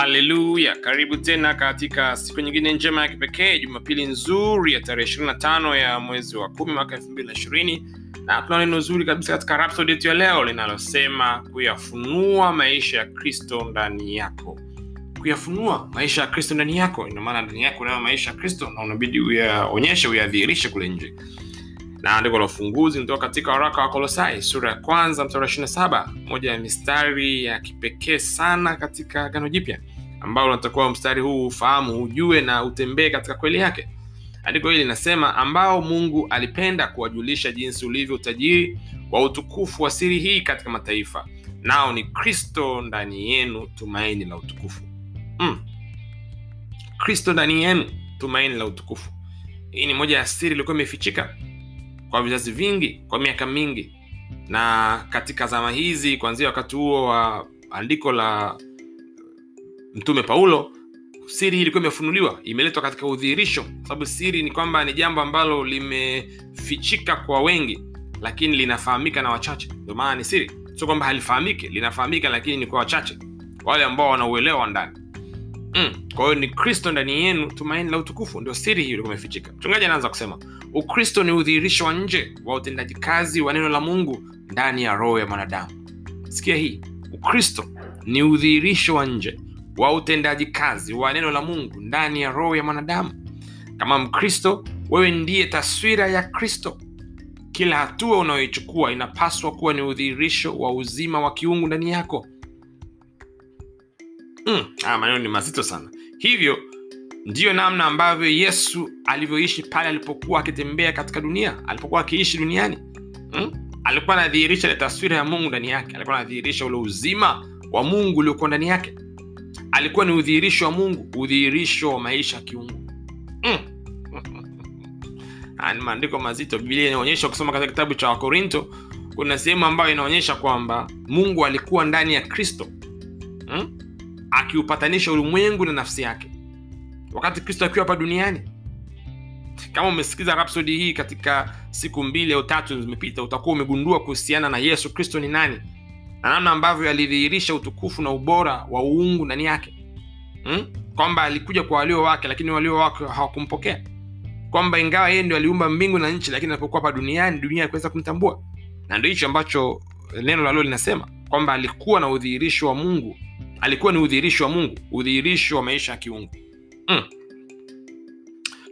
haleluya karibu tena katika siku nyingine njema ya kipekee jumapili nzuri ya tarehe 25 ya mwezi wa kumi mwaka 220 na tuna neno zuri kabisa katika rapsod yetu ya leo linalosema kuyafunua maisha ya kristo ndani yako. Kuyafunua maisha ya kristo ndani yako inamaana ndani yako unayo maisha ya kristo na unabidi uyaonyeshe uyadhihirishe kule nje. Na andiko la ufunguzi nitoka katika waraka wa kolosai sura ya kwanza mstari wa 27 moja ya mistari ya kipekee sana katika gano jipya ambao unatakuwa mstari huu ufahamu ujue na utembee katika kweli yake. Andiko hili linasema ambao mungu alipenda kuwajulisha jinsi ulivyo utajiri wa utukufu wa siri hii katika mataifa. Nao ni kristo ndani yenu tumaini la utukufu. Mm. kristo ndani yenu tumaini la utukufu. Hii ni moja ya siri ilikuwa imefichika kwa vizazi vingi kwa miaka mingi. Na katika zama hizi kuanzia wakati huo wa andiko la mtume paulo siri hii ilikuwa imefunuliwa imeletwa katika udhihirisho. Sababu siri ni kwamba ni jambo ambalo limefichika kwa wengi lakini linafahamika na wachache. Ndio maana ni siri. Sio kwamba halifahamiki linafahamika lakini ni kwa wachache. Wale ambao wanauelewa ndani. Mm. kwa hiyo ni kristo ndani yenu tumaini la utukufu. Ndio siri hii ilikuwa imefichika. Mchungaji anaanza kusema ukristo ni udhihirisho wa nje wa utendaji kazi wa neno la mungu ndani ya roho ya mwanadamu. Sikia hii ukristo ni udhihirisho wa nje wa utendaji kazi wa neno la mungu ndani ya roho ya mwanadamu. Kama mkristo wewe ndiye taswira ya kristo. Kila hatua unayoichukua inapaswa kuwa ni udhihirisho wa uzima wa kiungu ndani yako. Mm, maneno ni mazito sana. Hivyo ndiyo namna ambavyo yesu alivyoishi pale alipokuwa akitembea katika dunia alipokuwa akiishi duniani. Mm? alikuwa anadhihirisha ile taswira ya mungu ndani yake. Alikuwa anadhihirisha ule uzima wa mungu uliokuwa ndani yake alikuwa ni udhihirisho wa mungu udhihirisho wa maisha ya kiungu mm. ni maandiko mazito biblia inaonyesha ukisoma katika kitabu cha wakorinto kuna sehemu ambayo inaonyesha kwamba mungu alikuwa ndani ya kristo mm? akiupatanisha ulimwengu na nafsi yake wakati kristo akiwa hapa duniani kama umesikiza rapsodi hii katika siku mbili au tatu zimepita utakuwa umegundua kuhusiana na yesu kristo ni nani na namna ambavyo alidhihirisha utukufu na ubora wa uungu ndani yake. Hmm? kwamba alikuja kwa walio wake lakini walio wake hawakumpokea. Kwamba ingawa yeye ndio aliumba mbingu na nchi lakini alipokuwa hapa duniani dunia ikuweza kumtambua. Na ndio hicho ambacho neno la leo linasema kwamba alikuwa na udhihirisho wa mungu. Alikuwa ni udhihirisho wa mungu udhihirisho wa maisha ya kiungu. Mm.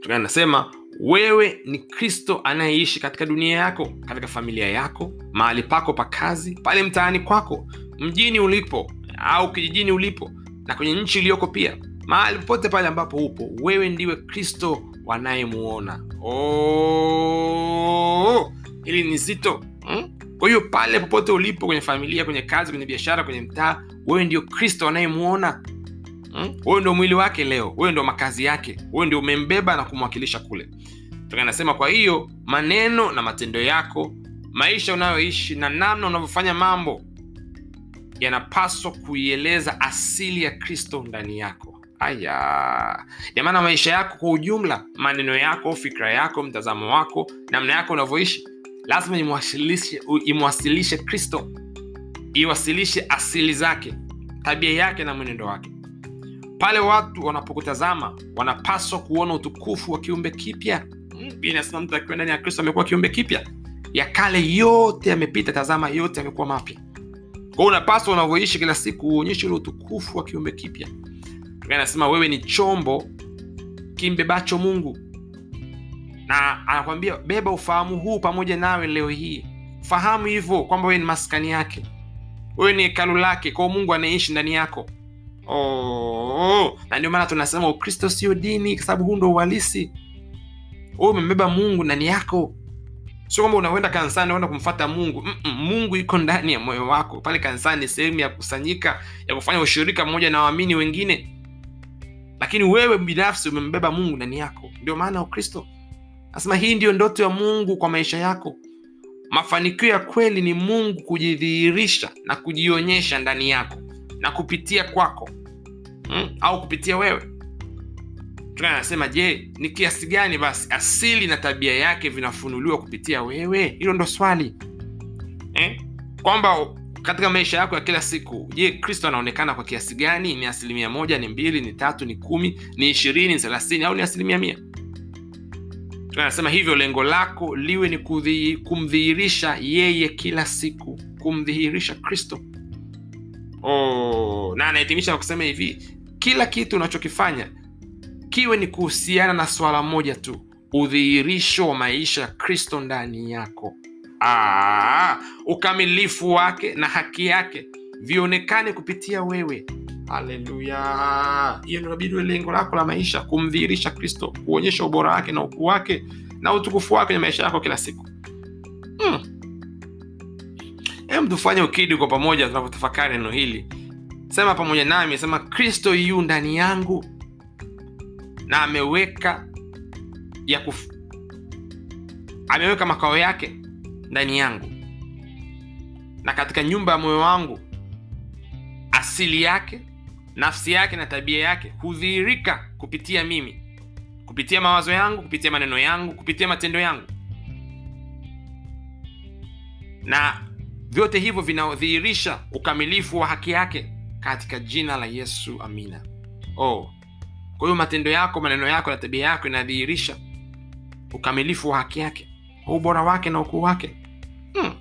nasema wewe ni kristo anayeishi katika dunia yako katika familia yako mahali pako pa kazi pale mtaani kwako mjini ulipo au kijijini ulipo na kwenye nchi iliyoko pia. Mahali popote pale ambapo upo wewe ndiwe kristo wanayemuona. Oh, hili ni zito hmm? kwa hiyo pale popote ulipo kwenye familia kwenye kazi kwenye biashara kwenye mtaa wewe ndio kristo anayemuona hmm? ndio mwili wake leo. Huyo ndio makazi yake. Huyo ndio umembeba na kumwakilisha kule. Anasema kwa hiyo maneno na matendo yako maisha unayoishi na namna unavyofanya mambo yanapaswa kuieleza asili ya kristo ndani yako. Aya. Yamaana maisha yako kwa ujumla maneno yako fikra yako mtazamo wako namna yako unavyoishi lazima imwasilishe, imwasilishe kristo. Iwasilishe asili zake tabia yake na mwenendo wake pale watu wanapokutazama wanapaswa kuona utukufu wa kiumbe kipya. Biblia inasema mtu akiwa ndani ya kristo amekuwa kiumbe kipya. Ya kale yote yamepita tazama yote yamekuwa mapya. Kwao unapaswa unavyoishi kila siku uonyeshe ule utukufu wa kiumbe kipya. Anasema wewe ni chombo kimbebacho mungu. Na anakwambia beba ufahamu huu pamoja nawe leo hii. Fahamu hivyo kwamba wewe ni maskani yake. Wewe ni hekalu lake. Kwao mungu anaishi ndani yako oh, na ndio maana tunasema ukristo sio dini kwa sababu huu ndo uhalisi. Wewe umembeba mungu ndani yako. Sio kwamba unaenda kanisani unaenda kumfata mungu. Mm-mm, mungu iko ndani ya moyo wako. Pale kanisani sehemu ya kusanyika ya kufanya ushirika mmoja na waamini wengine. Lakini wewe binafsi umembeba mungu ndani yako. Ndio maana ukristo. Nasema hii ndiyo ndoto ya mungu kwa maisha yako. Mafanikio ya kweli ni mungu kujidhihirisha na kujionyesha ndani yako na kupitia kwako. Mm? au kupitia wewe. Anasema je ni kiasi gani basi asili na tabia yake vinafunuliwa kupitia wewe? Hilo ndo swali. Eh? kwamba katika maisha yako ya kila siku je kristo anaonekana kwa kiasi gani? Ni asilimia moja ni mbili ni tatu ni kumi ni ishirini ni thelathini au ni asilimia mia? Anasema hivyo lengo lako liwe ni kumdhihirisha yeye kila siku kumdhihirisha kristo oh, na anahitimisha na kusema hivi kila kitu unachokifanya kiwe ni kuhusiana na swala moja tu udhihirisho wa maisha ya kristo ndani yako. Aa, ukamilifu wake na haki yake vionekane kupitia wewe. Haleluya. Hiyo ndio lengo lako la maisha kumdhihirisha kristo kuonyesha ubora wake na ukuu wake na utukufu wake kwenye maisha yako kila siku Hem, tufanye ukidi kwa pamoja tunapotafakari neno hili. Sema pamoja nami sema kristo yu ndani yangu na ameweka ya kuf... ameweka makao yake ndani yangu. Na katika nyumba ya moyo wangu asili yake nafsi yake na tabia yake hudhihirika kupitia mimi. Kupitia mawazo yangu kupitia maneno yangu kupitia matendo yangu. Na vyote hivyo vinadhihirisha ukamilifu wa haki yake katika jina la yesu amina oh. kwa hiyo matendo yako maneno yako na tabia yako inadhihirisha ukamilifu wa haki yake ubora wake na ukuu wake hmm.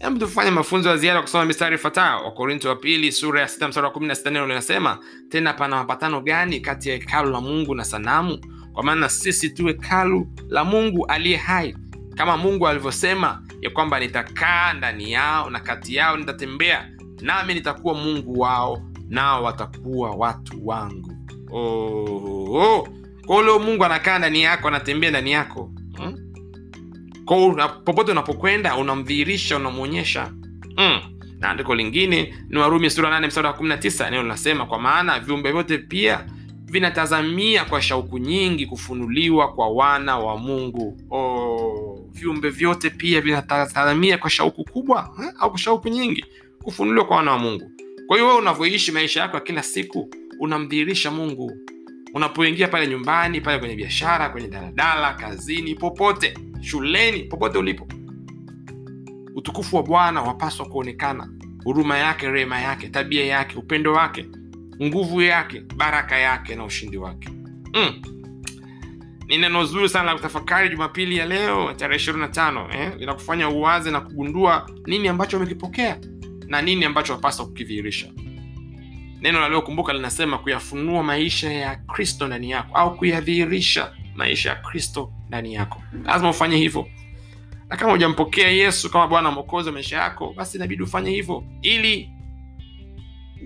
hebu tufanye mafunzo ya ziada kusoma mistari ifuatayo wakorinto wa pili sura ya sita mstari wa kumi na sita neno linasema tena pana mapatano gani kati ya hekalu la mungu na sanamu kwa maana sisi tu hekalu la mungu aliye hai kama mungu alivyosema ya kwamba nitakaa ndani yao na kati yao nitatembea nami nitakuwa mungu wao nao watakuwa watu wangu oh, oh. kwa leo mungu anakaa ndani yako anatembea ndani yako hmm? popote unapokwenda unamdhihirisha unamwonyesha mm. na andiko lingine ni warumi sura 8 mstari wa 19 neno linasema kwa maana viumbe vyote pia vinatazamia kwa shauku nyingi kufunuliwa kwa wana wa mungu. Oh, viumbe vyote pia vinatazamia kwa shauku kubwa eh? au kwa shauku nyingi kufunuliwa kwa wana wa mungu. Kwa hiyo wewe unavyoishi maisha yako ya kila siku unamdhihirisha mungu. Unapoingia pale nyumbani pale kwenye biashara kwenye daladala kazini popote shuleni popote ulipo. Utukufu wa bwana wapaswa kuonekana. Huruma yake rehema yake tabia yake upendo wake nguvu yake baraka yake na ushindi wake mm. ni neno zuri sana la kutafakari jumapili ya leo tarehe ishirini na tano eh? linakufanya na kugundua nini ambacho umekipokea na nini ambacho wapaswa kukidhihirisha neno laliokumbuka linasema kuyafunua maisha ya kristo ndani yako au kuyadhihirisha maisha ya kristo ndani yako lazima ufanye hivyo na kama hujampokea yesu kama bwana mwokozi wa maisha yako basi inabidi ufanye hivyo ili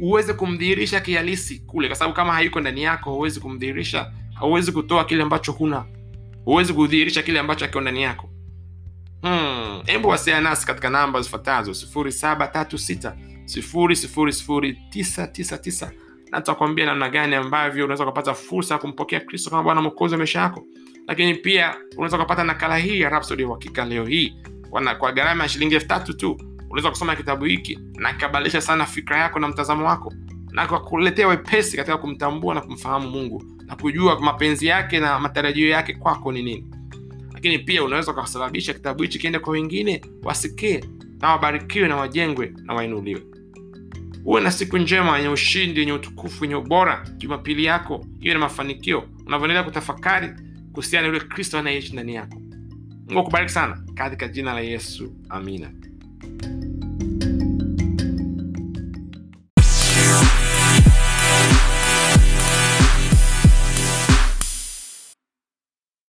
uweze kumdhihirisha kihalisi kule kwa sababu kama haiko ndani yako huwezi kumdhihirisha. Hauwezi kutoa kile ambacho huna. Huwezi kudhihirisha kile ambacho akio ndani yako. Hebu hmm. nasi katika namba zifuatazo 736 999 na tutakwambia namna gani ambavyo unaweza ukapata fursa ya kumpokea kristo kama bwana mwokozi wa maisha yako. Lakini pia unaweza ukapata nakala hii ya Rhapsody ya uhakika leo hii. Kwa gharama ya shilingi elfu tatu tu unaweza kusoma kitabu hiki na kikabadilisha sana fikra yako na mtazamo wako na kakuletea wepesi katika kumtambua na kumfahamu mungu na kujua mapenzi yake na matarajio yake kwako ni nini. Lakini pia unaweza ukasababisha kitabu hichi kiende kwa wengine wasikie na wabarikiwe na wajengwe na wainuliwe. Uwe na siku njema yenye ushindi yenye utukufu yenye ubora jumapili yako. Iwe na mafanikio. Unavyoendelea kutafakari kuhusiana na yule kristo anayeishi ndani yako. Mungu akubariki sana katika jina la yesu. Amina